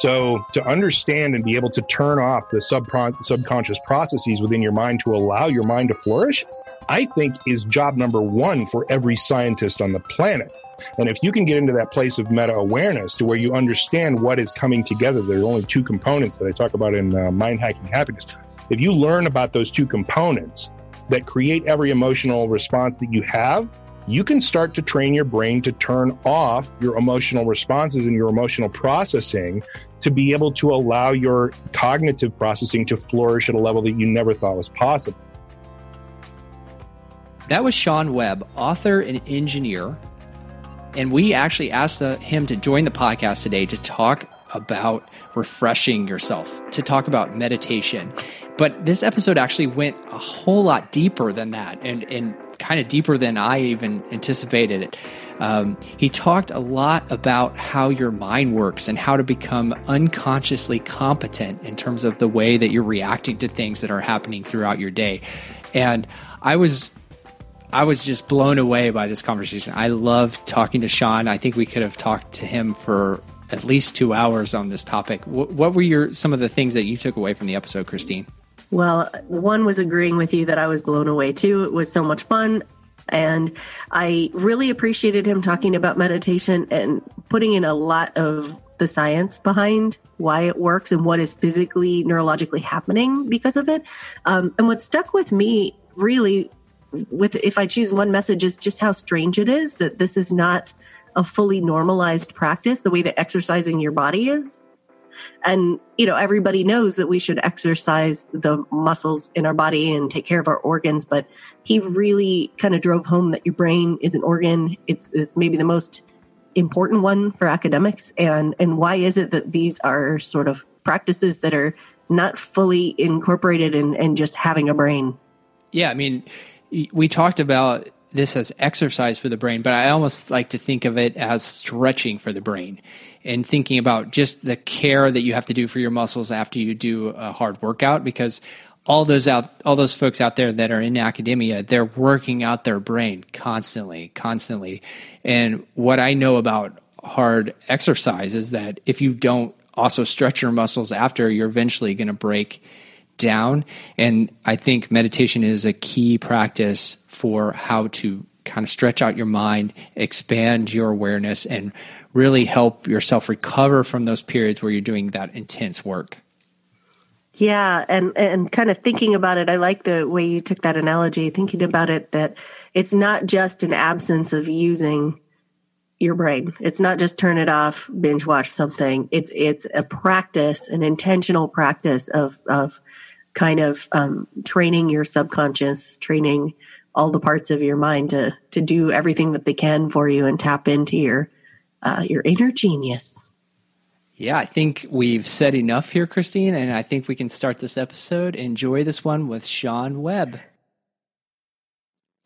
So, to understand and be able to turn off the subcon- subconscious processes within your mind to allow your mind to flourish, I think is job number one for every scientist on the planet. And if you can get into that place of meta awareness to where you understand what is coming together, there are only two components that I talk about in uh, Mind Hacking Happiness. If you learn about those two components that create every emotional response that you have, you can start to train your brain to turn off your emotional responses and your emotional processing to be able to allow your cognitive processing to flourish at a level that you never thought was possible. That was Sean Webb, author and engineer. And we actually asked him to join the podcast today to talk about refreshing yourself, to talk about meditation. But this episode actually went a whole lot deeper than that and, and kind of deeper than I even anticipated it. Um, he talked a lot about how your mind works and how to become unconsciously competent in terms of the way that you're reacting to things that are happening throughout your day. And I was I was just blown away by this conversation. I love talking to Sean. I think we could have talked to him for at least two hours on this topic. What, what were your some of the things that you took away from the episode, Christine? Well, one was agreeing with you that I was blown away too. It was so much fun. And I really appreciated him talking about meditation and putting in a lot of the science behind why it works and what is physically, neurologically happening because of it. Um, and what stuck with me really with if I choose one message is just how strange it is that this is not a fully normalized practice the way that exercising your body is. And, you know, everybody knows that we should exercise the muscles in our body and take care of our organs, but he really kind of drove home that your brain is an organ. It's, it's maybe the most important one for academics. And, and why is it that these are sort of practices that are not fully incorporated in, in just having a brain? Yeah. I mean, we talked about this as exercise for the brain, but I almost like to think of it as stretching for the brain and thinking about just the care that you have to do for your muscles after you do a hard workout because all those out all those folks out there that are in academia they're working out their brain constantly constantly. And what i know about hard exercise is that if you don't also stretch your muscles after you're eventually going to break down. And I think meditation is a key practice for how to kind of stretch out your mind, expand your awareness, and really help yourself recover from those periods where you're doing that intense work. Yeah, and and kind of thinking about it, I like the way you took that analogy. Thinking about it, that it's not just an absence of using your brain. It's not just turn it off, binge watch something. It's it's a practice, an intentional practice of of kind of um, training your subconscious, training all the parts of your mind to to do everything that they can for you and tap into your uh, your inner genius. Yeah, I think we've said enough here, Christine, and I think we can start this episode. Enjoy this one with Sean Webb.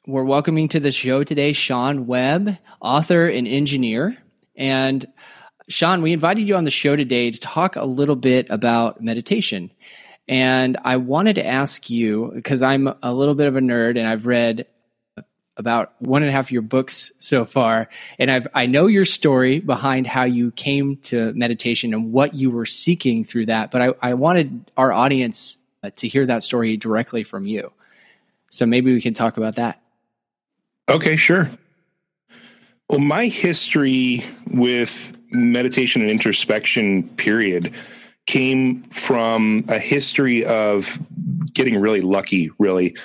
We're welcoming to the show today Sean Webb, author and engineer. And Sean, we invited you on the show today to talk a little bit about meditation. And I wanted to ask you because I'm a little bit of a nerd and I've read about one and a half of your books so far. And I've, I know your story behind how you came to meditation and what you were seeking through that. But I, I wanted our audience uh, to hear that story directly from you. So maybe we can talk about that. Okay, sure. Well, my history with meditation and introspection, period, came from a history of getting really lucky. Really,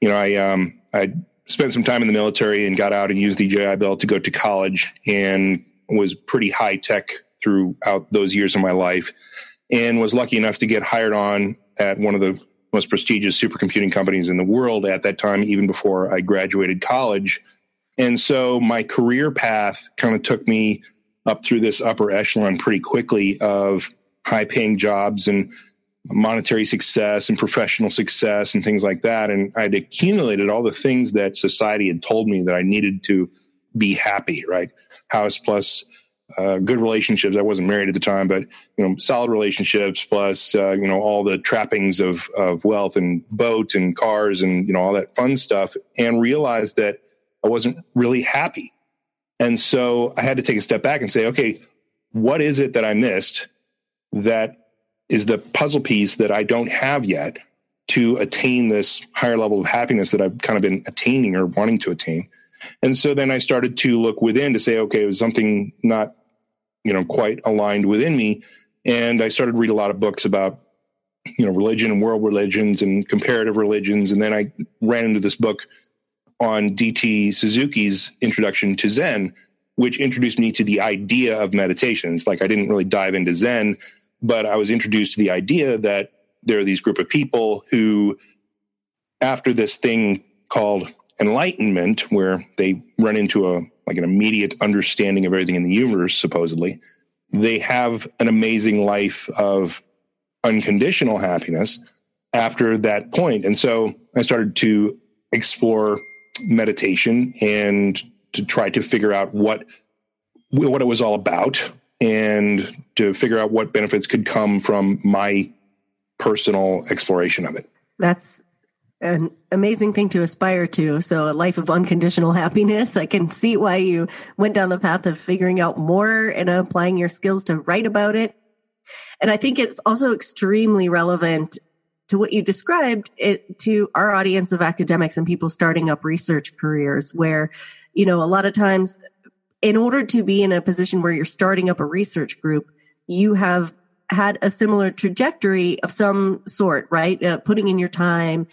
you know, I um, I spent some time in the military and got out and used the GI Bill to go to college and was pretty high tech throughout those years of my life, and was lucky enough to get hired on at one of the most prestigious supercomputing companies in the world at that time, even before I graduated college. And so my career path kind of took me up through this upper echelon pretty quickly of high paying jobs and monetary success and professional success and things like that. And I'd accumulated all the things that society had told me that I needed to be happy, right? House plus uh, good relationships. I wasn't married at the time, but you know, solid relationships plus uh, you know all the trappings of of wealth and boat and cars and you know all that fun stuff, and realized that I wasn't really happy. And so I had to take a step back and say, okay, what is it that I missed? That is the puzzle piece that I don't have yet to attain this higher level of happiness that I've kind of been attaining or wanting to attain. And so then I started to look within to say, okay, it was something not, you know, quite aligned within me. And I started to read a lot of books about, you know, religion and world religions and comparative religions. And then I ran into this book on DT Suzuki's introduction to Zen, which introduced me to the idea of meditation. It's like I didn't really dive into Zen, but I was introduced to the idea that there are these group of people who, after this thing called enlightenment, where they run into a like an immediate understanding of everything in the universe, supposedly, they have an amazing life of unconditional happiness after that point. And so I started to explore meditation and to try to figure out what what it was all about and to figure out what benefits could come from my personal exploration of it. That's an amazing thing to aspire to. So, a life of unconditional happiness. I can see why you went down the path of figuring out more and applying your skills to write about it. And I think it's also extremely relevant to what you described it to our audience of academics and people starting up research careers where, you know, a lot of times in order to be in a position where you're starting up a research group, you have had a similar trajectory of some sort, right? Uh, putting in your time,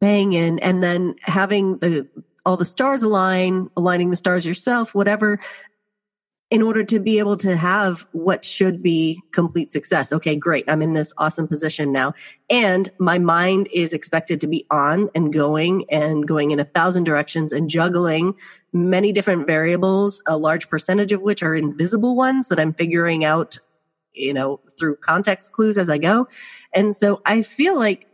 paying in, and then having the all the stars align, aligning the stars yourself, whatever, in order to be able to have what should be complete success. Okay, great. I'm in this awesome position now. And my mind is expected to be on and going and going in a thousand directions and juggling many different variables, a large percentage of which are invisible ones that I'm figuring out, you know, through context clues as I go. And so I feel like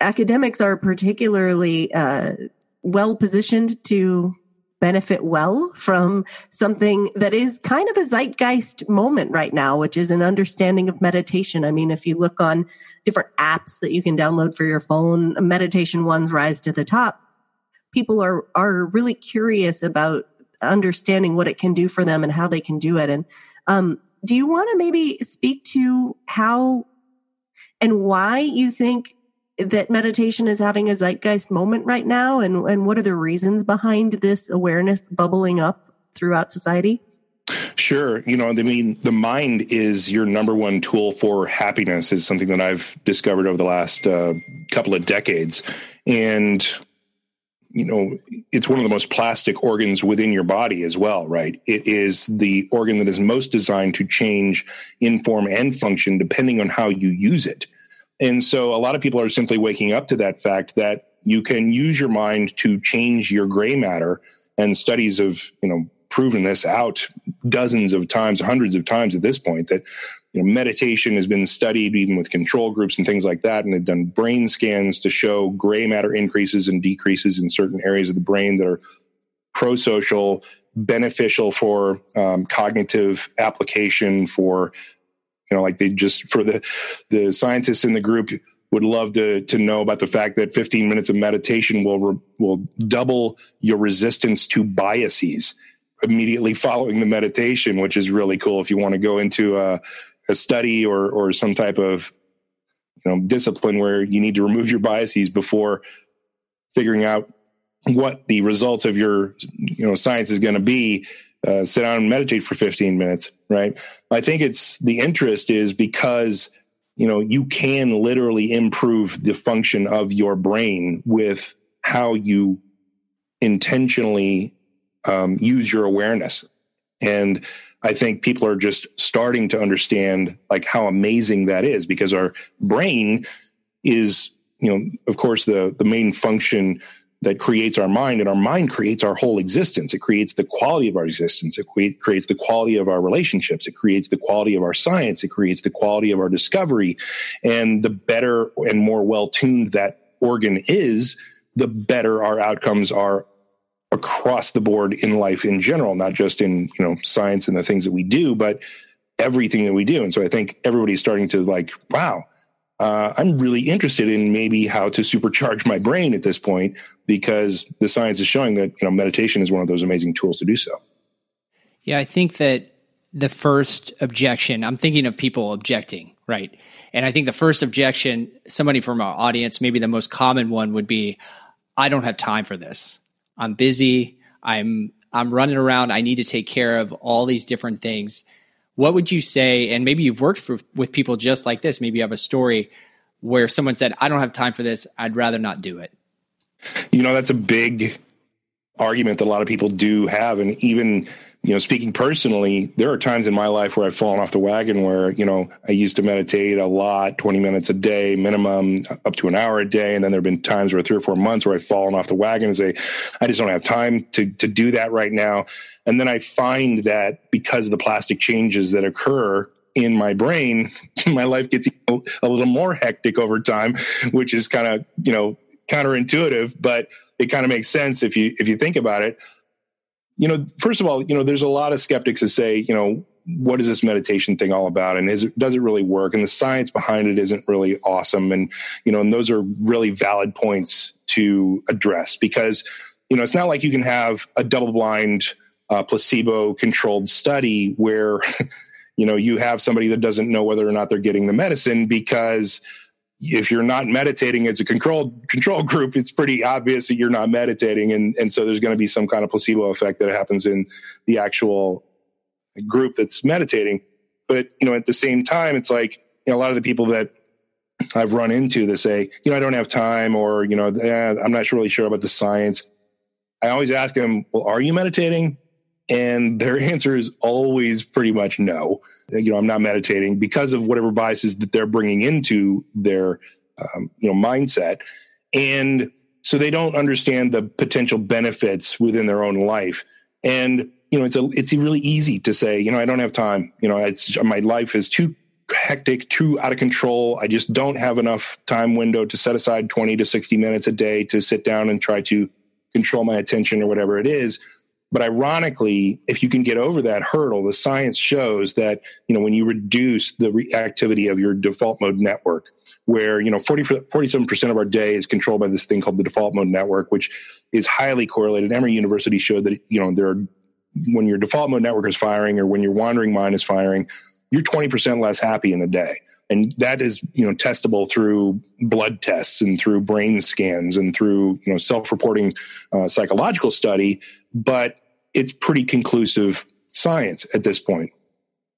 academics are particularly uh, well positioned to benefit well from something that is kind of a zeitgeist moment right now, which is an understanding of meditation. I mean, if you look on different apps that you can download for your phone, meditation ones rise to the top. People are, are really curious about understanding what it can do for them and how they can do it. And, um, do you want to maybe speak to how and why you think that meditation is having a zeitgeist moment right now and, and what are the reasons behind this awareness bubbling up throughout society? Sure. You know, I mean, the mind is your number one tool for happiness, is something that I've discovered over the last uh, couple of decades. And, you know, it's one of the most plastic organs within your body as well, right? It is the organ that is most designed to change in form and function depending on how you use it. And so a lot of people are simply waking up to that fact that you can use your mind to change your gray matter. And studies have, you know, proven this out dozens of times, hundreds of times at this point that you know, meditation has been studied even with control groups and things like that. And they've done brain scans to show gray matter increases and decreases in certain areas of the brain that are pro social, beneficial for um, cognitive application, for you know, like they just for the the scientists in the group would love to to know about the fact that 15 minutes of meditation will re, will double your resistance to biases immediately following the meditation, which is really cool. If you want to go into a, a study or or some type of you know discipline where you need to remove your biases before figuring out what the results of your you know science is going to be uh, sit down and meditate for 15 minutes, right? I think it's the interest is because you know you can literally improve the function of your brain with how you intentionally um, use your awareness, and I think people are just starting to understand like how amazing that is because our brain is you know of course the the main function that creates our mind and our mind creates our whole existence. It creates the quality of our existence. It cre- creates the quality of our relationships. It creates the quality of our science. It creates the quality of our discovery. And the better and more well tuned that organ is, the better our outcomes are across the board in life in general, not just in, you know, science and the things that we do, but everything that we do. And so I think everybody's starting to like, wow, uh, I'm really interested in maybe how to supercharge my brain at this point because the science is showing that you know meditation is one of those amazing tools to do so. Yeah, I think that the first objection, I'm thinking of people objecting, right? And I think the first objection, somebody from our audience, maybe the most common one would be, I don't have time for this. I'm busy. I'm I'm running around. I need to take care of all these different things. What would you say? And maybe you've worked for, with people just like this. Maybe you have a story where someone said, I don't have time for this. I'd rather not do it. You know, that's a big argument that a lot of people do have. And even you know, speaking personally, there are times in my life where I've fallen off the wagon where, you know, I used to meditate a lot, 20 minutes a day, minimum up to an hour a day. And then there have been times where three or four months where I've fallen off the wagon and say, I just don't have time to, to do that right now. And then I find that because of the plastic changes that occur in my brain, my life gets a little more hectic over time, which is kind of, you know, counterintuitive, but it kind of makes sense if you, if you think about it you know, first of all, you know, there's a lot of skeptics that say, you know, what is this meditation thing all about? And is it, does it really work? And the science behind it isn't really awesome. And you know and those are really valid points to address because you know it's not like you can have a double blind uh, placebo controlled study where you know you have somebody that doesn't know whether or not they're getting the medicine because if you're not meditating as a control control group, it's pretty obvious that you're not meditating, and and so there's going to be some kind of placebo effect that happens in the actual group that's meditating. But you know, at the same time, it's like you know, a lot of the people that I've run into that say, you know, I don't have time, or you know, eh, I'm not really sure about the science. I always ask them, well, are you meditating? And their answer is always pretty much no you know, I'm not meditating because of whatever biases that they're bringing into their, um, you know, mindset. And so they don't understand the potential benefits within their own life. And, you know, it's a, it's really easy to say, you know, I don't have time. You know, it's, my life is too hectic, too out of control. I just don't have enough time window to set aside 20 to 60 minutes a day to sit down and try to control my attention or whatever it is. But ironically, if you can get over that hurdle, the science shows that, you know, when you reduce the reactivity of your default mode network, where, you know, 40, 47% of our day is controlled by this thing called the default mode network, which is highly correlated. Emory University showed that, you know, there are, when your default mode network is firing or when your wandering mind is firing, you're 20% less happy in a day. And that is, you know, testable through blood tests and through brain scans and through, you know, self-reporting uh, psychological study. But it's pretty conclusive science at this point.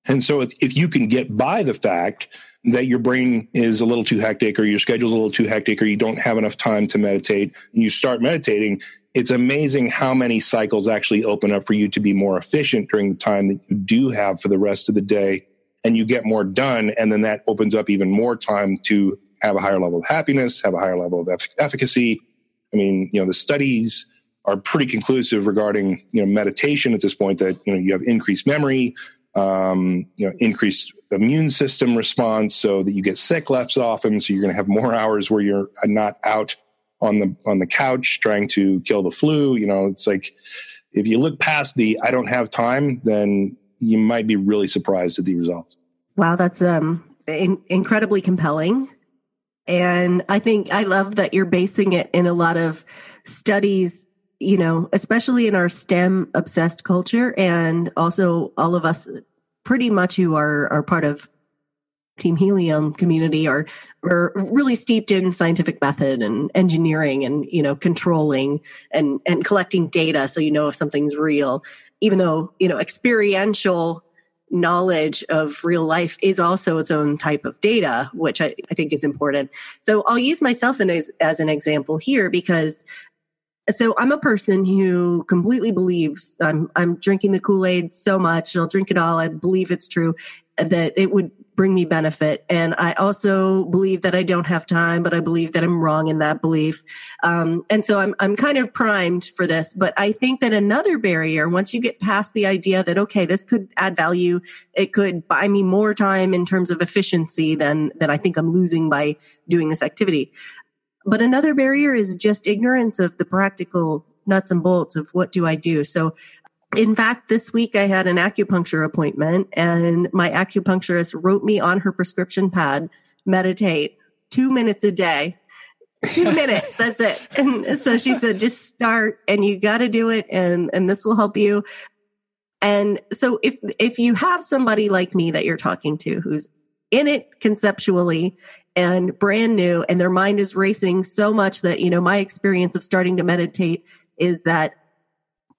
And so if you can get by the fact that your brain is a little too hectic or your schedule's a little too hectic or you don't have enough time to meditate and you start meditating, it's amazing how many cycles actually open up for you to be more efficient during the time that you do have for the rest of the day and you get more done. And then that opens up even more time to have a higher level of happiness, have a higher level of efficacy. I mean, you know, the studies are pretty conclusive regarding you know meditation at this point that you know you have increased memory um, you know increased immune system response so that you get sick less often. So you're going to have more hours where you're not out on the on the couch trying to kill the flu. You know it's like if you look past the i don't have time then you might be really surprised at the results. Wow that's um in- incredibly compelling. And i think i love that you're basing it in a lot of studies you know, especially in our STEM obsessed culture and also all of us pretty much who are, are part of Team Helium community are, are really steeped in scientific method and engineering and, you know, controlling and, and collecting data. So you know if something's real, even though, you know, experiential knowledge of real life is also its own type of data, which I, I think is important. So I'll use myself as, as an example here because so I'm a person who completely believes I'm I'm drinking the Kool-Aid so much, I'll drink it all. I believe it's true that it would bring me benefit. And I also believe that I don't have time, but I believe that I'm wrong in that belief. Um, and so I'm I'm kind of primed for this. But I think that another barrier, once you get past the idea that okay, this could add value, it could buy me more time in terms of efficiency than than I think I'm losing by doing this activity. But another barrier is just ignorance of the practical nuts and bolts of what do I do. So in fact, this week I had an acupuncture appointment and my acupuncturist wrote me on her prescription pad, meditate two minutes a day. Two minutes. That's it. And so she said, just start and you got to do it. And, and this will help you And so if if you have somebody like me that you're talking to who's in it conceptually and brand new and their mind is racing so much that you know my experience of starting to meditate is that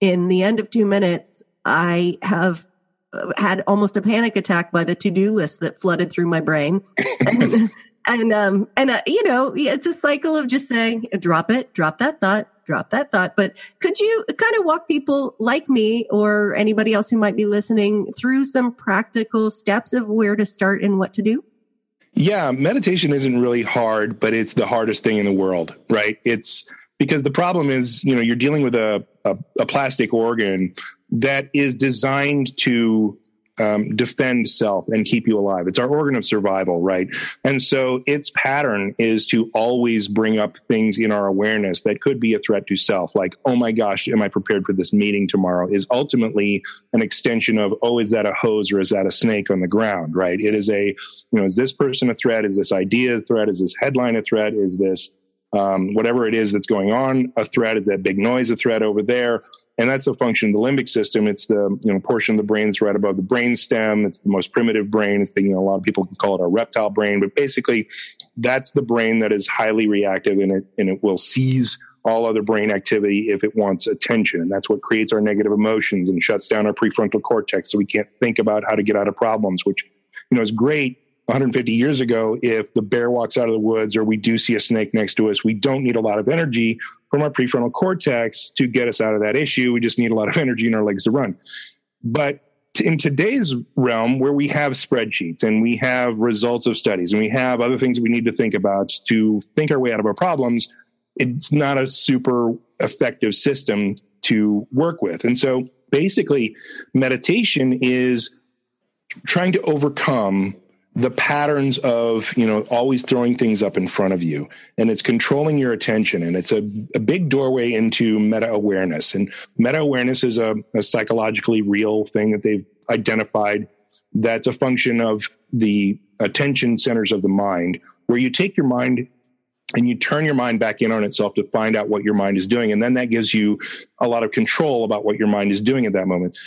in the end of 2 minutes I have uh, had almost a panic attack by the to-do list that flooded through my brain. And, and um and uh, you know it's a cycle of just saying drop it drop that thought drop that thought. But could you kind of walk people like me or anybody else who might be listening through some practical steps of where to start and what to do yeah meditation isn't really hard but it's the hardest thing in the world right? It's because the problem is you know you're dealing with a, a, a plastic organ that is designed to um, defend self and keep you alive. It's our organ of survival, right? And so its pattern is to always bring up things in our awareness that could be a threat to self, like, oh my gosh, am I prepared for this meeting tomorrow? Is ultimately an extension of, oh, is that a hose or is that a snake on the ground, right? It is a, you know, is this person a threat? Is this idea a threat? Is this headline a threat? Is this um, whatever it is that's going on a threat? Is that big noise a threat over there? And that's a function of the limbic system. It's the you know portion of the brain that's right above the brain stem. It's the most primitive brain. It's the you know a lot of people can call it our reptile brain, but basically that's the brain that is highly reactive and it and it will seize all other brain activity if it wants attention, and that's what creates our negative emotions and shuts down our prefrontal cortex, so we can't think about how to get out of problems, which you know is great 150 years ago, if the bear walks out of the woods or we do see a snake next to us, we don't need a lot of energy from our prefrontal cortex to get us out of that issue. We just need a lot of energy in our legs to run. But in today's realm, where we have spreadsheets and we have results of studies and we have other things we need to think about to think our way out of our problems, it's not a super effective system to work with. And so basically, meditation is trying to overcome the patterns of you know always throwing things up in front of you. And it's controlling your attention. And it's a, a big doorway into meta awareness. And meta awareness is a, a, psychologically real thing that they've identified that's a function of the attention centers of the mind where you take your mind and you turn your mind back in on itself to find out what your mind is doing. And then that gives you a lot of control about what your mind is doing at that moment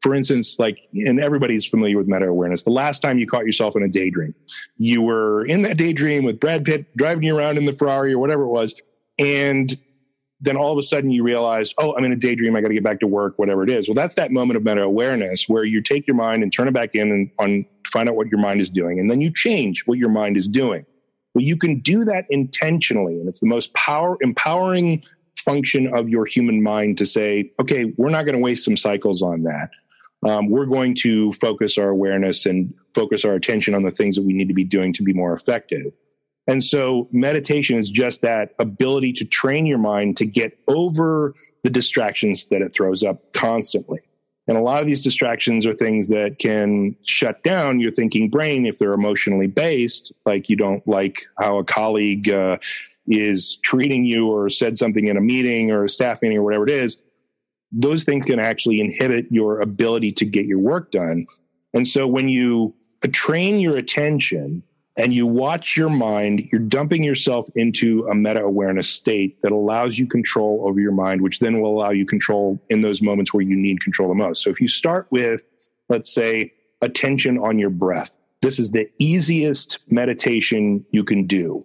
for instance, like, and everybody's familiar with meta awareness. The last time you caught yourself in a daydream, you were in that daydream with Brad Pitt driving you around in the Ferrari or whatever it was. And then all of a sudden you realize, oh, I'm in a daydream. I got to get back to work, whatever it is. Well, that's that moment of meta awareness where you take your mind and turn it back in and on find out what your mind is doing. And then you change what your mind is doing. Well, you can do that intentionally. And it's the most power empowering function of your human mind to say, okay, we're not going to waste some cycles on that um, we're going to focus our awareness and focus our attention on the things that we need to be doing to be more effective. And so meditation is just that ability to train your mind to get over the distractions that it throws up constantly. And a lot of these distractions are things that can shut down your thinking brain if they're emotionally based, like you don't like how a colleague uh, is treating you or said something in a meeting or a staff meeting or whatever it is those things can actually inhibit your ability to get your work done. And so when you train your attention and you watch your mind, you're dumping yourself into a meta awareness state that allows you control over your mind, which then will allow you control in those moments where you need control the most. So if you start with, let's say, attention on your breath, this is the easiest meditation you can do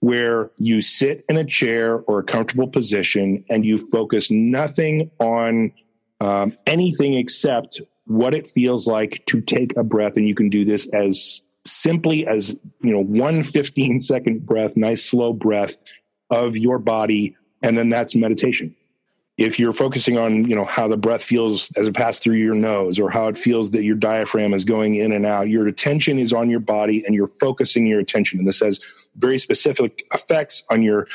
where you sit in a chair or a comfortable position and you focus nothing on um, anything except what it feels like to take a breath. And you can do this as simply as, you know, one 15 second breath, nice slow breath of your body. And then that's meditation if you're focusing on you know how the breath feels as it passes through your nose or how it feels that your diaphragm is going in and out your attention is on your body and you're focusing your attention. And this has very specific effects on your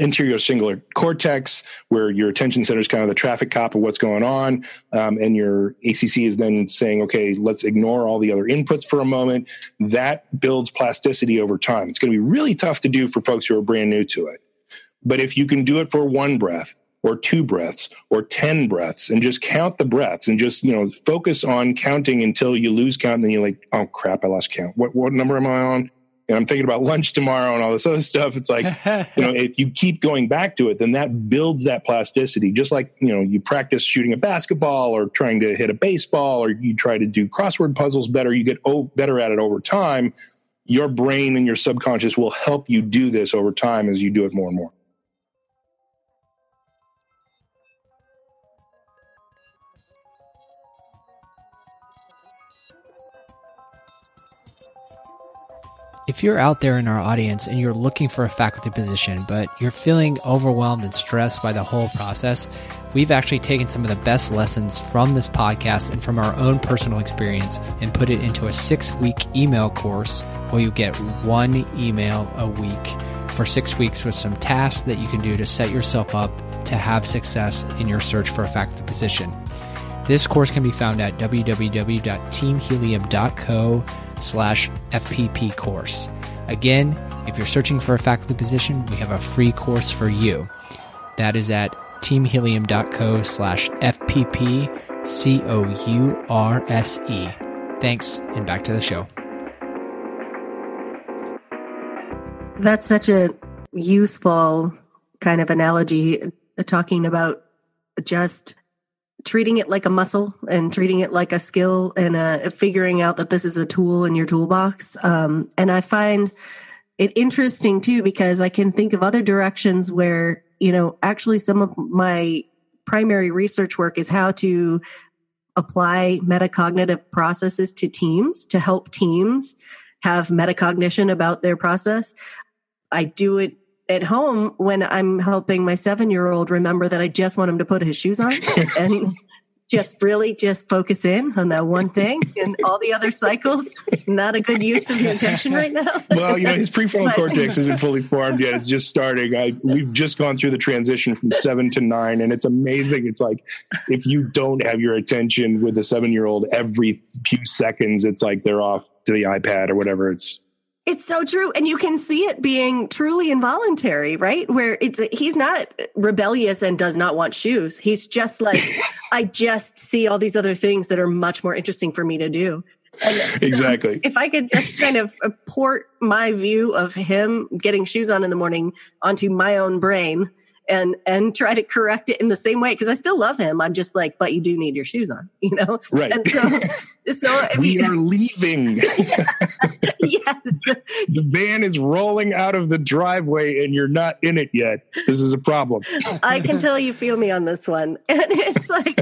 anterior cingulate cortex where your attention center is kind of the traffic cop of what's going on. Um, and your acc is then saying okay let's ignore all the other inputs for a moment. That builds plasticity over time. It's going to be really tough to do for folks who are brand new to it but if you can do it for one breath or two breaths or 10 breaths and just count the breaths and just, you know, focus on counting until you lose count and then you're like, oh crap, I lost count. What, what number am I on? and I'm thinking about lunch tomorrow and all this other stuff. It's like, you know, if you keep going back to it, then that builds that plasticity. Just like, you know, you practice shooting a basketball or trying to hit a baseball or you try to do crossword puzzles better, you get better at it over time. Your brain and your subconscious will help you do this over time as you do it more and more. If you're out there in our audience and you're looking for a faculty position, but you're feeling overwhelmed and stressed by the whole process, we've actually taken some of the best lessons from this podcast and from our own personal experience and put it into a six week email course where you get one email a week for six weeks with some tasks that you can do to set yourself up to have success in your search for a faculty position. This course can be found at www.teamhelium.co slash FPP course. Again, if you're searching for a faculty position, we have a free course for you. That is at teamhelium.co slash FPP C O U R S E. Thanks, and back to the show. That's such a useful kind of analogy, talking about just treating it like a muscle and treating it like a skill and uh, figuring out that this is a tool in your toolbox. Um, and I find it interesting too because I can think of other directions where, you know, actually some of my primary research work is how to apply metacognitive processes to teams to help teams have metacognition about their process. I do it at home when I'm helping my seven year old remember that I just want him to put his shoes on and just really just focus in on that one thing and all the other cycles, not a good use of your attention right now. well, you know, his prefrontal cortex isn't fully formed yet. It's just starting. I, we've just gone through the transition from seven to nine and it's amazing. It's like, if you don't have your attention with a seven year old every few seconds, it's like they're off to the iPad or whatever. It's, it's so true. And you can see it being truly involuntary, right? Where it's, he's not rebellious and does not want shoes. He's just like, I just see all these other things that are much more interesting for me to do. So exactly. If I could just kind of port my view of him getting shoes on in the morning onto my own brain, and and try to correct it in the same way because I still love him. I'm just like, but you do need your shoes on, you know. Right. And so, so we are leaving. yes. the van is rolling out of the driveway, and you're not in it yet. This is a problem. I can tell you feel me on this one, and it's like,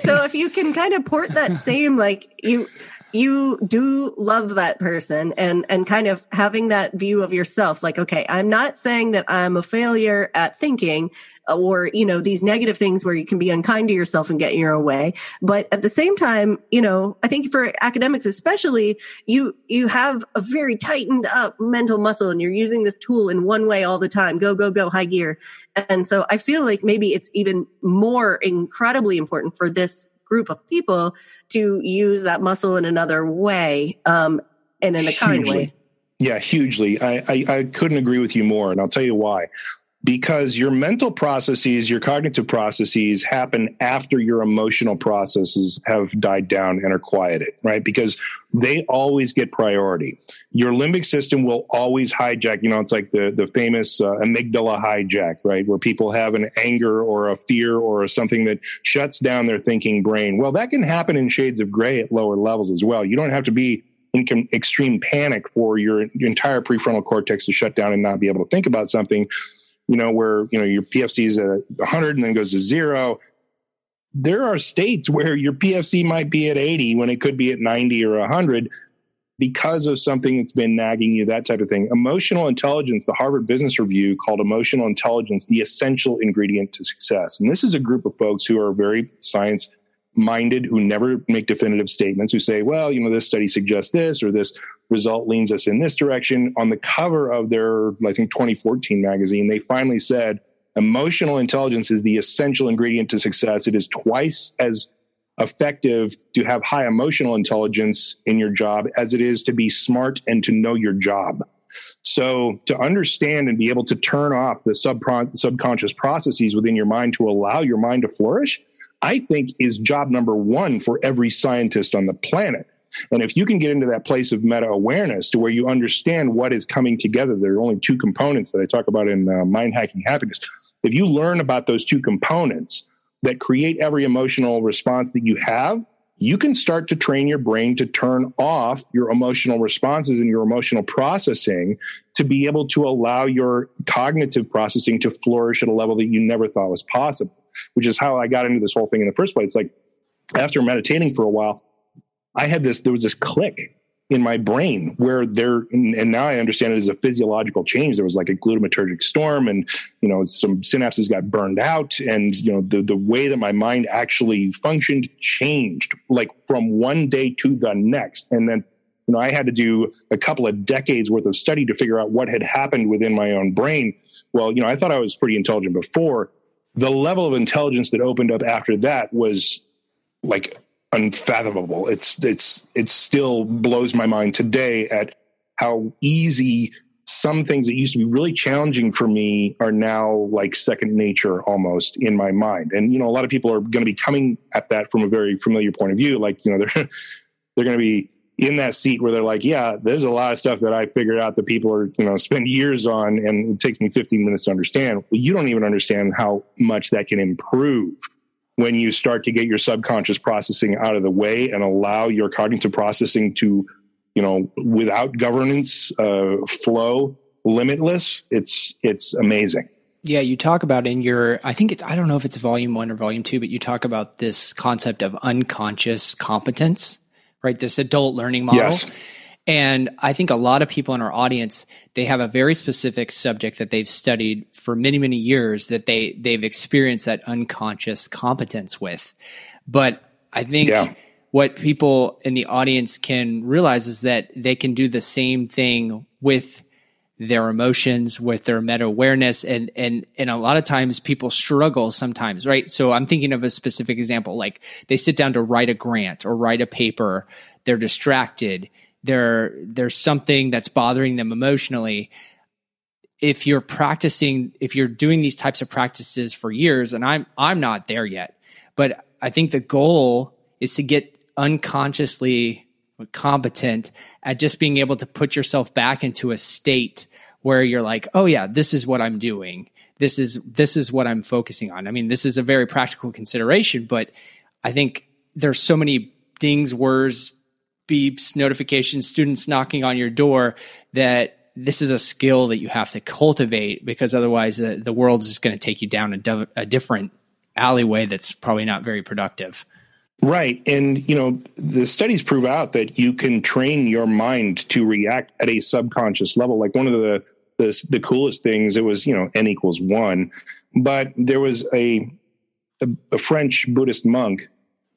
so if you can kind of port that same like you you do love that person and and kind of having that view of yourself like okay i'm not saying that i'm a failure at thinking or you know these negative things where you can be unkind to yourself and get in your own way. But at the same time you know i think for academics especially you you have a very tightened up mental muscle and you're using this tool in one way all the time. Go go go high gear. And so i feel like maybe it's even more incredibly important for this group of people to use that muscle in another way um, and in a hugely. kind way. Yeah, hugely. I, I, I couldn't agree with you more, and I'll tell you why because your mental processes, your cognitive processes happen after your emotional processes have died down and are quieted, right? Because they always get priority. Your limbic system will always hijack, you know, it's like the, the famous uh, amygdala hijack, right? Where people have an anger or a fear or something that shuts down their thinking brain. Well, that can happen in shades of gray at lower levels as well. You don't have to be in extreme panic for your entire prefrontal cortex to shut down and not be able to think about something you know, where, you know, your PFC is at 100 and then goes to zero. There are states where your PFC might be at 80 when it could be at 90 or 100 because of something that's been nagging you, that type of thing. Emotional intelligence, the Harvard Business Review called emotional intelligence the essential ingredient to success. And this is a group of folks who are very science minded who never make definitive statements who say well you know this study suggests this or this result leans us in this direction. On the cover of their i think 2014 magazine they finally said emotional intelligence is the essential ingredient to success. It is twice as effective to have high emotional intelligence in your job as it is to be smart and to know your job. So to understand and be able to turn off the subconscious processes within your mind to allow your mind to flourish I think is job number one for every scientist on the planet. And if you can get into that place of meta awareness to where you understand what is coming together, there are only two components that I talk about in uh, Mind Hacking Happiness. If you learn about those two components that create every emotional response that you have, you can start to train your brain to turn off your emotional responses and your emotional processing to be able to allow your cognitive processing to flourish at a level that you never thought was possible, which is how I got into this whole thing in the first place. Like after meditating for a while, I had this, there was this click in my brain where there and now i understand it as a physiological change. There was like a glutamatergic storm and you know some synapses got burned out and you know the, the way that my mind actually functioned changed like from one day to the next. And then you know i had to do a couple of decades worth of study to figure out what had happened within my own brain. Well you know i thought i was pretty intelligent before the level of intelligence that opened up after that was like unfathomable. It's it's it still blows my mind today at how easy some things that used to be really challenging for me are now like second nature almost in my mind. And you know, a lot of people are going to be coming at that from a very familiar point of view. Like you know, they're they're going to be in that seat where they're like, yeah, there's a lot of stuff that I figured out that people are, you know, spend years on and it takes me 15 minutes to understand. Well, you don't even understand how much that can improve when you start to get your subconscious processing out of the way and allow your cognitive processing to you know without governance uh, flow limitless. It's it's amazing. Yeah you talk about in your i think it's i don't know if it's volume one or volume two but you talk about this concept of unconscious competence right this adult learning model yes. And I think a lot of people in our audience, they have a very specific subject that they've studied for many, many years that they, they've experienced that unconscious competence with. But I think yeah. what people in the audience can realize is that they can do the same thing with their emotions, with their meta awareness. And, and, and a lot of times people struggle sometimes, right? So I'm thinking of a specific example, like they sit down to write a grant or write a paper. They're distracted there there's something that's bothering them emotionally if you're practicing if you're doing these types of practices for years and i'm i'm not there yet but i think the goal is to get unconsciously competent at just being able to put yourself back into a state where you're like oh yeah this is what i'm doing this is this is what i'm focusing on i mean this is a very practical consideration but i think there's so many dings whirs beeps, notifications, students knocking on your door that this is a skill that you have to cultivate because otherwise the, the world is going to take you down a, a different alleyway that's probably not very productive. Right. And, you know, the studies prove out that you can train your mind to react at a subconscious level. Like one of the, the, the coolest things, it was, you know, n equals one. But there was a, a, a French Buddhist monk,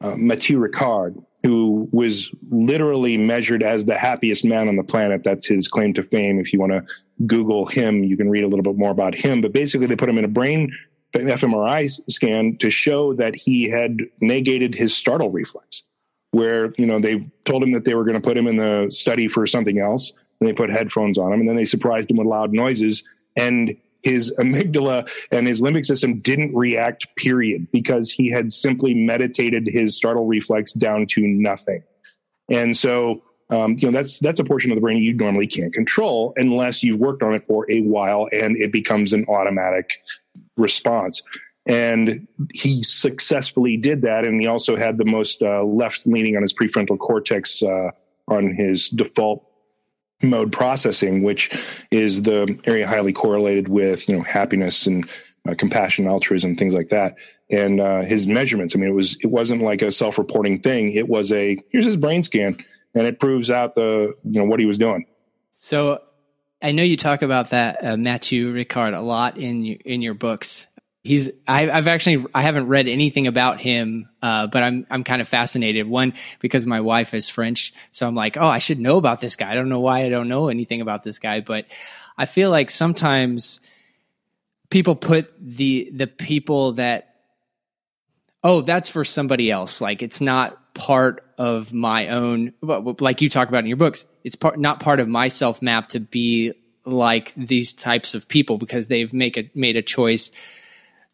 uh, Matthieu Ricard, who was literally measured as the happiest man on the planet. That's his claim to fame. If you want to Google him, you can read a little bit more about him. But basically, they put him in a brain fMRI scan to show that he had negated his startle reflex. Where you know they told him that they were going to put him in the study for something else, and they put headphones on him, and then they surprised him with loud noises, and his amygdala and his limbic system didn't react, period, because he had simply meditated his startle reflex down to nothing. And so, um, you know, that's that's a portion of the brain you normally can't control unless you've worked on it for a while and it becomes an automatic response. And he successfully did that, and he also had the most uh, left leaning on his prefrontal cortex uh, on his default mode processing, which is the area highly correlated with you know happiness and uh, compassion, altruism, things like that. And uh, his measurements, I mean, it was it wasn't like a self-reporting thing. It was a here's his brain scan, and it proves out the you know what he was doing. So I know you talk about that uh, Matthieu Ricard a lot in in your books, he's I, have actually I haven't read anything about him, uh, but I'm I'm kind of fascinated. One because my wife is French, so I'm like, oh, I should know about this guy. I don't know why I don't know anything about this guy, but I feel like sometimes people put the the people that oh that's for somebody else like it's not part of my own like you talk about in your books it's part not part of my self map to be like these types of people because they've make a made a choice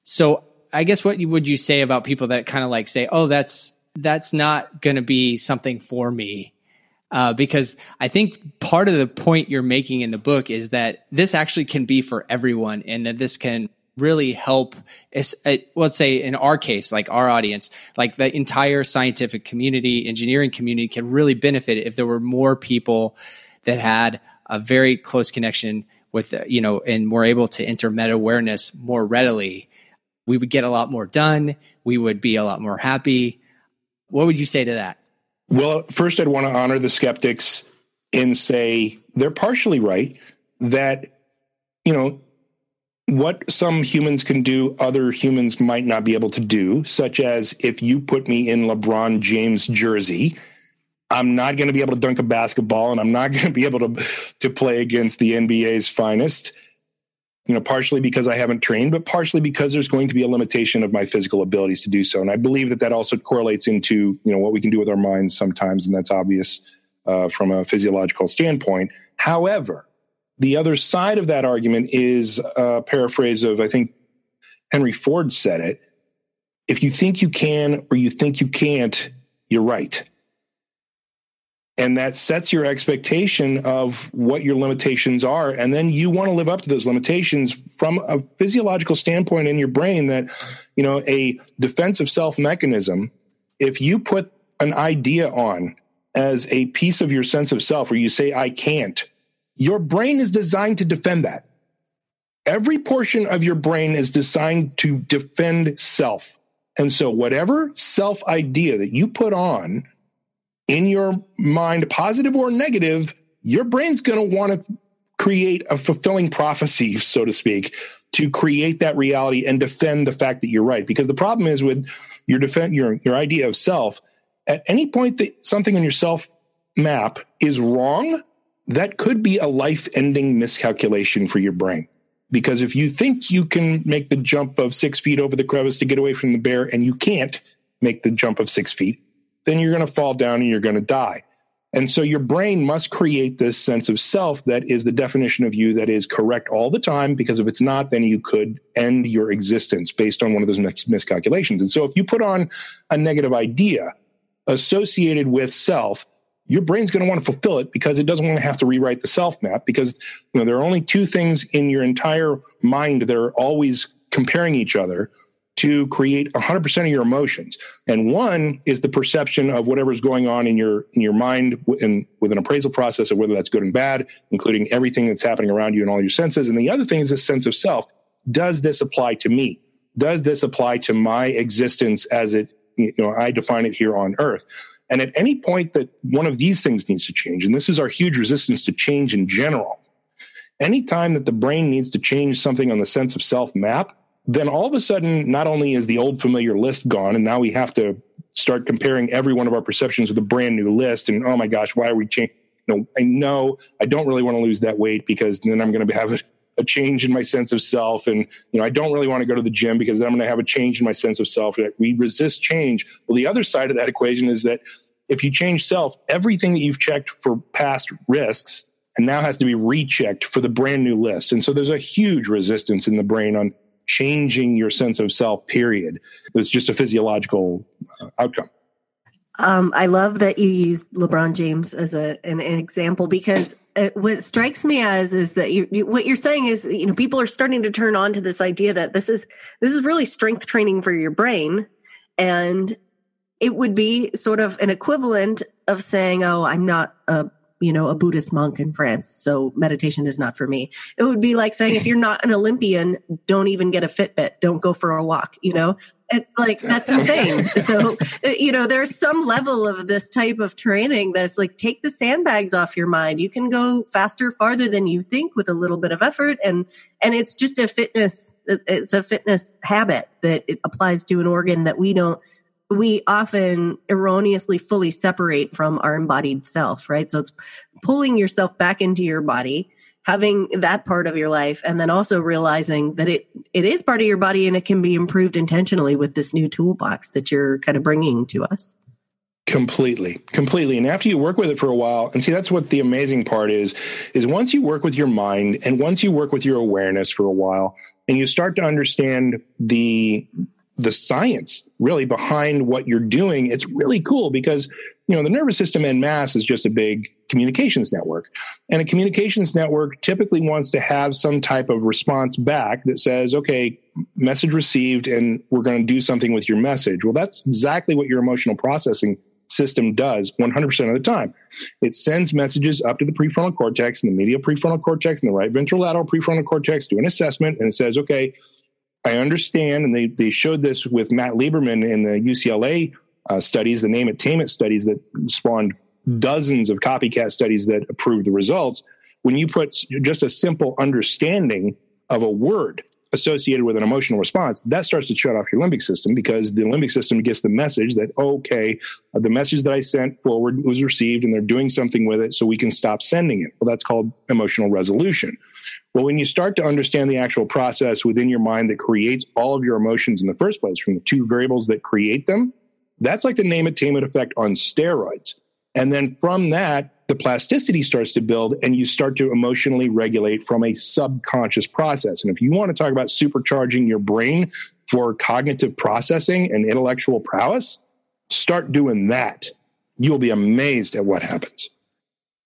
so I guess what would you say about people that kind of like say, "Oh, that's that's not going to be something for me." uh, because I think part of the point you're making in the book is that this actually can be for everyone and that this can really help uh, let's say in our case like our audience like the entire scientific community engineering community can really benefit if there were more people that had a very close connection with you know and were able to enter meta awareness more readily we would get a lot more done. We would be a lot more happy. What would you say to that? Well, first, I'd want to honor the skeptics and say they're partially right that, you know, what some humans can do, other humans might not be able to do, such as if you put me in LeBron James jersey, I'm not going to be able to dunk a basketball and I'm not going to be able to, to play against the NBA's finest you know, partially because I haven't trained, but partially because there's going to be a limitation of my physical abilities to do so. And I believe that that also correlates into, you know, what we can do with our minds sometimes. And that's obvious uh, from a physiological standpoint. However, the other side of that argument is a paraphrase of, I think Henry Ford said it. If you think you can or you think you can't, you're right and that sets your expectation of what your limitations are. And then you want to live up to those limitations from a physiological standpoint in your brain that you know a defensive self mechanism if you put an idea on as a piece of your sense of self where you say i can't your brain is designed to defend that. Every portion of your brain is designed to defend self. And so whatever self idea that you put on in your mind, positive or negative, your brain's going to want to create a fulfilling prophecy, so to speak, to create that reality and defend the fact that you're right. Because the problem is with your defend your your idea of self, at any point that something on your self map is wrong, that could be a life-ending miscalculation for your brain. Because if you think you can make the jump of six feet over the crevice to get away from the bear and you can't make the jump of six feet, then you're going to fall down and you're going to die. And so your brain must create this sense of self that is the definition of you that is correct all the time, because if it's not, then you could end your existence based on one of those miscalculations. And so if you put on a negative idea associated with self, your brain's going to want to fulfill it because it doesn't want to have to rewrite the self map because you know there are only two things in your entire mind that are always comparing each other to create 100% of your emotions. And one is the perception of whatever's going on in your in your mind in, with an appraisal process of whether that's good and bad, including everything that's happening around you and all your senses. And the other thing is this sense of self. Does this apply to me? Does this apply to my existence as it you know I define it here on earth? And at any point that one of these things needs to change, and this is our huge resistance to change in general, anytime that the brain needs to change something on the sense of self map, then all of a sudden, not only is the old familiar list gone, and now we have to start comparing every one of our perceptions with a brand new list. And oh my gosh, why are we changing? No, I know I don't really want to lose that weight because then I'm going to have a, change in my sense of self. And, you know, I don't really want to go to the gym because then I'm going to have a change in my sense of self. We resist change. Well, the other side of that equation is that if you change self, everything that you've checked for past risks and now has to be rechecked for the brand new list. And so there's a huge resistance in the brain on changing your sense of self, period. It's just a physiological uh, outcome. Um, I love that you use LeBron James as a, an, an example because it, what strikes me as is that you, you, what you're saying is you know people are starting to turn on to this idea that this is this is really strength training for your brain, and it would be sort of an equivalent of saying, "Oh, I'm not a you know, a Buddhist monk in France. So meditation is not for me. It would be like saying, if you're not an Olympian, don't even get a Fitbit. Don't go for a walk. You know, it's like, that's insane. so, you know, there's some level of this type of training that's like, take the sandbags off your mind. You can go faster, farther than you think with a little bit of effort. And, and it's just a fitness, it's a fitness habit that it applies to an organ that we don't we often erroneously fully separate from our embodied self, right? So it's pulling yourself back into your body, having that part of your life, and then also realizing that it, it is part of your body and it can be improved intentionally with this new toolbox that you're kind of bringing to us. Completely, completely. And after you work with it for a while, and see, that's what the amazing part is, is once you work with your mind and once you work with your awareness for a while, and you start to understand the the science really behind what you're doing, it's really cool because you know, the nervous system en masse is just a big communications network. And a communications network typically wants to have some type of response back that says, okay, message received, and we're going to do something with your message. Well, that's exactly what your emotional processing system does 100% of the time. It sends messages up to the prefrontal cortex and the medial prefrontal cortex and the right ventrolateral prefrontal cortex, do an assessment, and it says, okay, I understand. And they, they showed this with Matt Lieberman in the UCLA uh, studies, the name attainment studies that spawned dozens of copycat studies that approved the results. When you put just a simple understanding of a word associated with an emotional response, that starts to shut off your limbic system because the limbic system gets the message that, okay, the message that I sent forward was received and they're doing something with it, so we can stop sending it. Well, that's called emotional resolution. Well, when you start to understand the actual process within your mind that creates all of your emotions in the first place, from the two variables that create them, that's like the name it, effect on steroids. And then from that, the plasticity starts to build and you start to emotionally regulate from a subconscious process. And if you want to talk about supercharging your brain for cognitive processing and intellectual prowess, start doing that. You'll be amazed at what happens.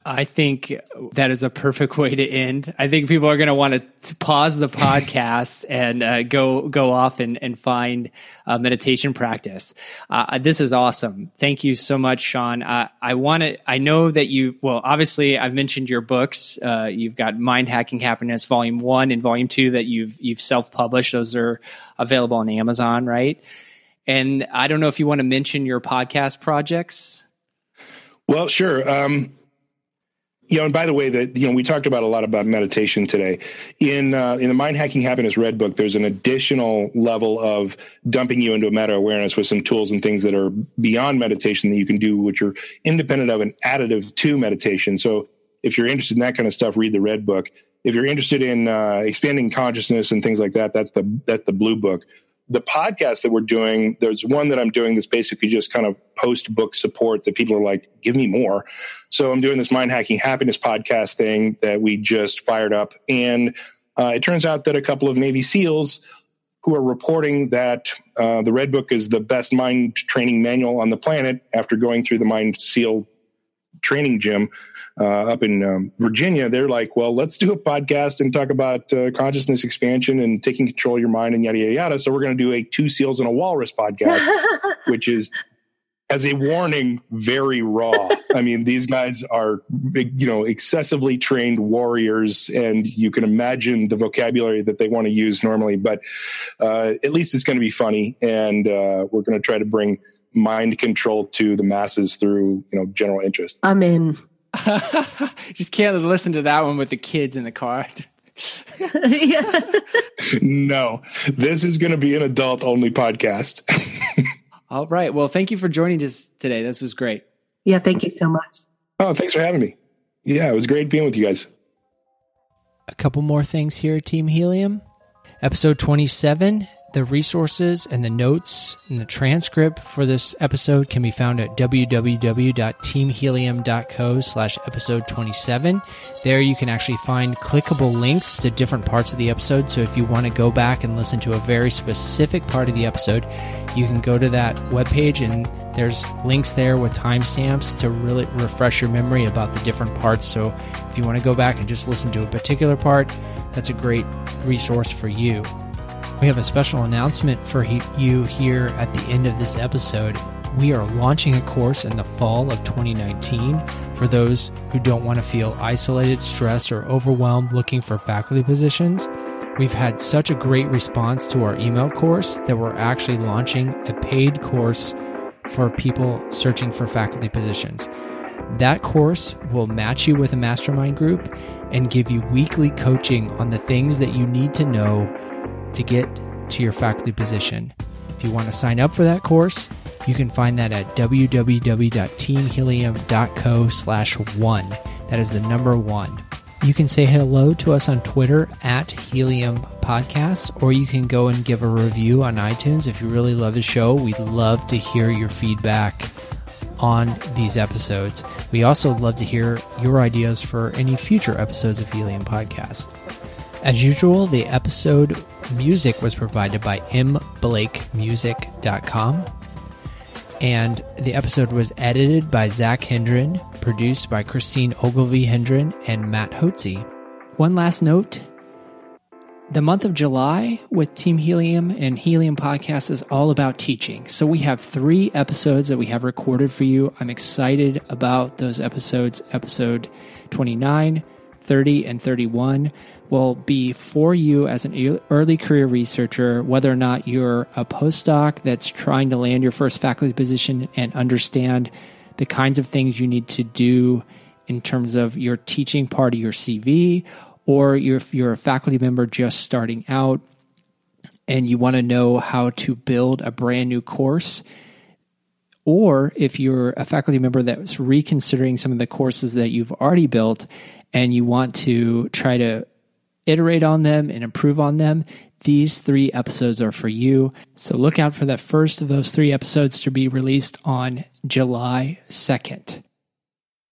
I think that is a perfect way to end. I think people are going to want to pause the podcast and uh, go go off and, and find a meditation practice. Uh, this is awesome. Thank you so much, Sean. Uh, I want to. I know that you. Well, obviously, I've mentioned your books. Uh, you've got Mind Hacking Happiness, Volume One and Volume Two that you've you've self published. Those are available on Amazon, right? And I don't know if you want to mention your podcast projects. Well, sure. Um, you know, and by the way, that you know, we talked about a lot about meditation today. In uh, in the Mind Hacking Happiness Red Book, there's an additional level of dumping you into a meta awareness with some tools and things that are beyond meditation that you can do, which are independent of and additive to meditation. So, if you're interested in that kind of stuff, read the Red Book. If you're interested in uh, expanding consciousness and things like that, that's the that's the Blue Book the podcast that we're doing, there's one that I'm doing that's basically just kind of post book support that people are like, give me more. So I'm doing this mind hacking happiness podcast thing that we just fired up. And uh, it turns out that a couple of Navy SEALs who are reporting that uh, the Red Book is the best mind training manual on the planet after going through the Mind SEAL training gym uh, up in um, Virginia, they're like, well, let's do a podcast and talk about uh, consciousness expansion and taking control of your mind and yada, yada, yada. So we're going to do a Two Seals and a Walrus podcast, which is, as a warning, very raw. I mean, these guys are, you know, excessively trained warriors, and you can imagine the vocabulary that they want to use normally. But uh, at least it's going to be funny, and uh, we're going to try to bring mind control to the masses through, you know, general interest. I'm in. Just can't listen to that one with the kids in the car. no, this is going to be an adult only podcast. All right. Well, thank you for joining us today. This was great. Yeah, thank you so much. Oh, thanks for having me. Yeah, it was great being with you guys. A couple more things here, Team Helium. Episode 27 the resources and the notes and the transcript for this episode can be found at www.teamhelium.co slash episode 27. There you can actually find clickable links to different parts of the episode. So if you want to go back and listen to a very specific part of the episode, you can go to that webpage and there's links there with timestamps to really refresh your memory about the different parts. So if you want to go back and just listen to a particular part, that's a great resource for you. We have a special announcement for he- you here at the end of this episode. We are launching a course in the fall of 2019 for those who don't want to feel isolated, stressed, or overwhelmed looking for faculty positions. We've had such a great response to our email course that we're actually launching a paid course for people searching for faculty positions. That course will match you with a mastermind group and give you weekly coaching on the things that you need to know to get to your faculty position. If you want to sign up for that course, you can find that at www.teamhelium.co slash one. That is the number one. You can say hello to us on Twitter at Helium Podcasts, or you can go and give a review on iTunes. If you really love the show, we'd love to hear your feedback on these episodes. We also love to hear your ideas for any future episodes of Helium Podcast. As usual, the episode music was provided by mblakemusic.com. And the episode was edited by Zach Hendren, produced by Christine Ogilvie Hendren and Matt Hotze. One last note the month of July with Team Helium and Helium Podcast is all about teaching. So we have three episodes that we have recorded for you. I'm excited about those episodes. Episode 29, 30, and 31 will be for you as an early career researcher, whether or not you're a postdoc that's trying to land your first faculty position and understand the kinds of things you need to do in terms of your teaching part of your CV or if you're a faculty member just starting out and you want to know how to build a brand new course, or if you're a faculty member that's reconsidering some of the courses that you've already built and you want to try to iterate on them and improve on them, these three episodes are for you. So look out for the first of those three episodes to be released on July 2nd.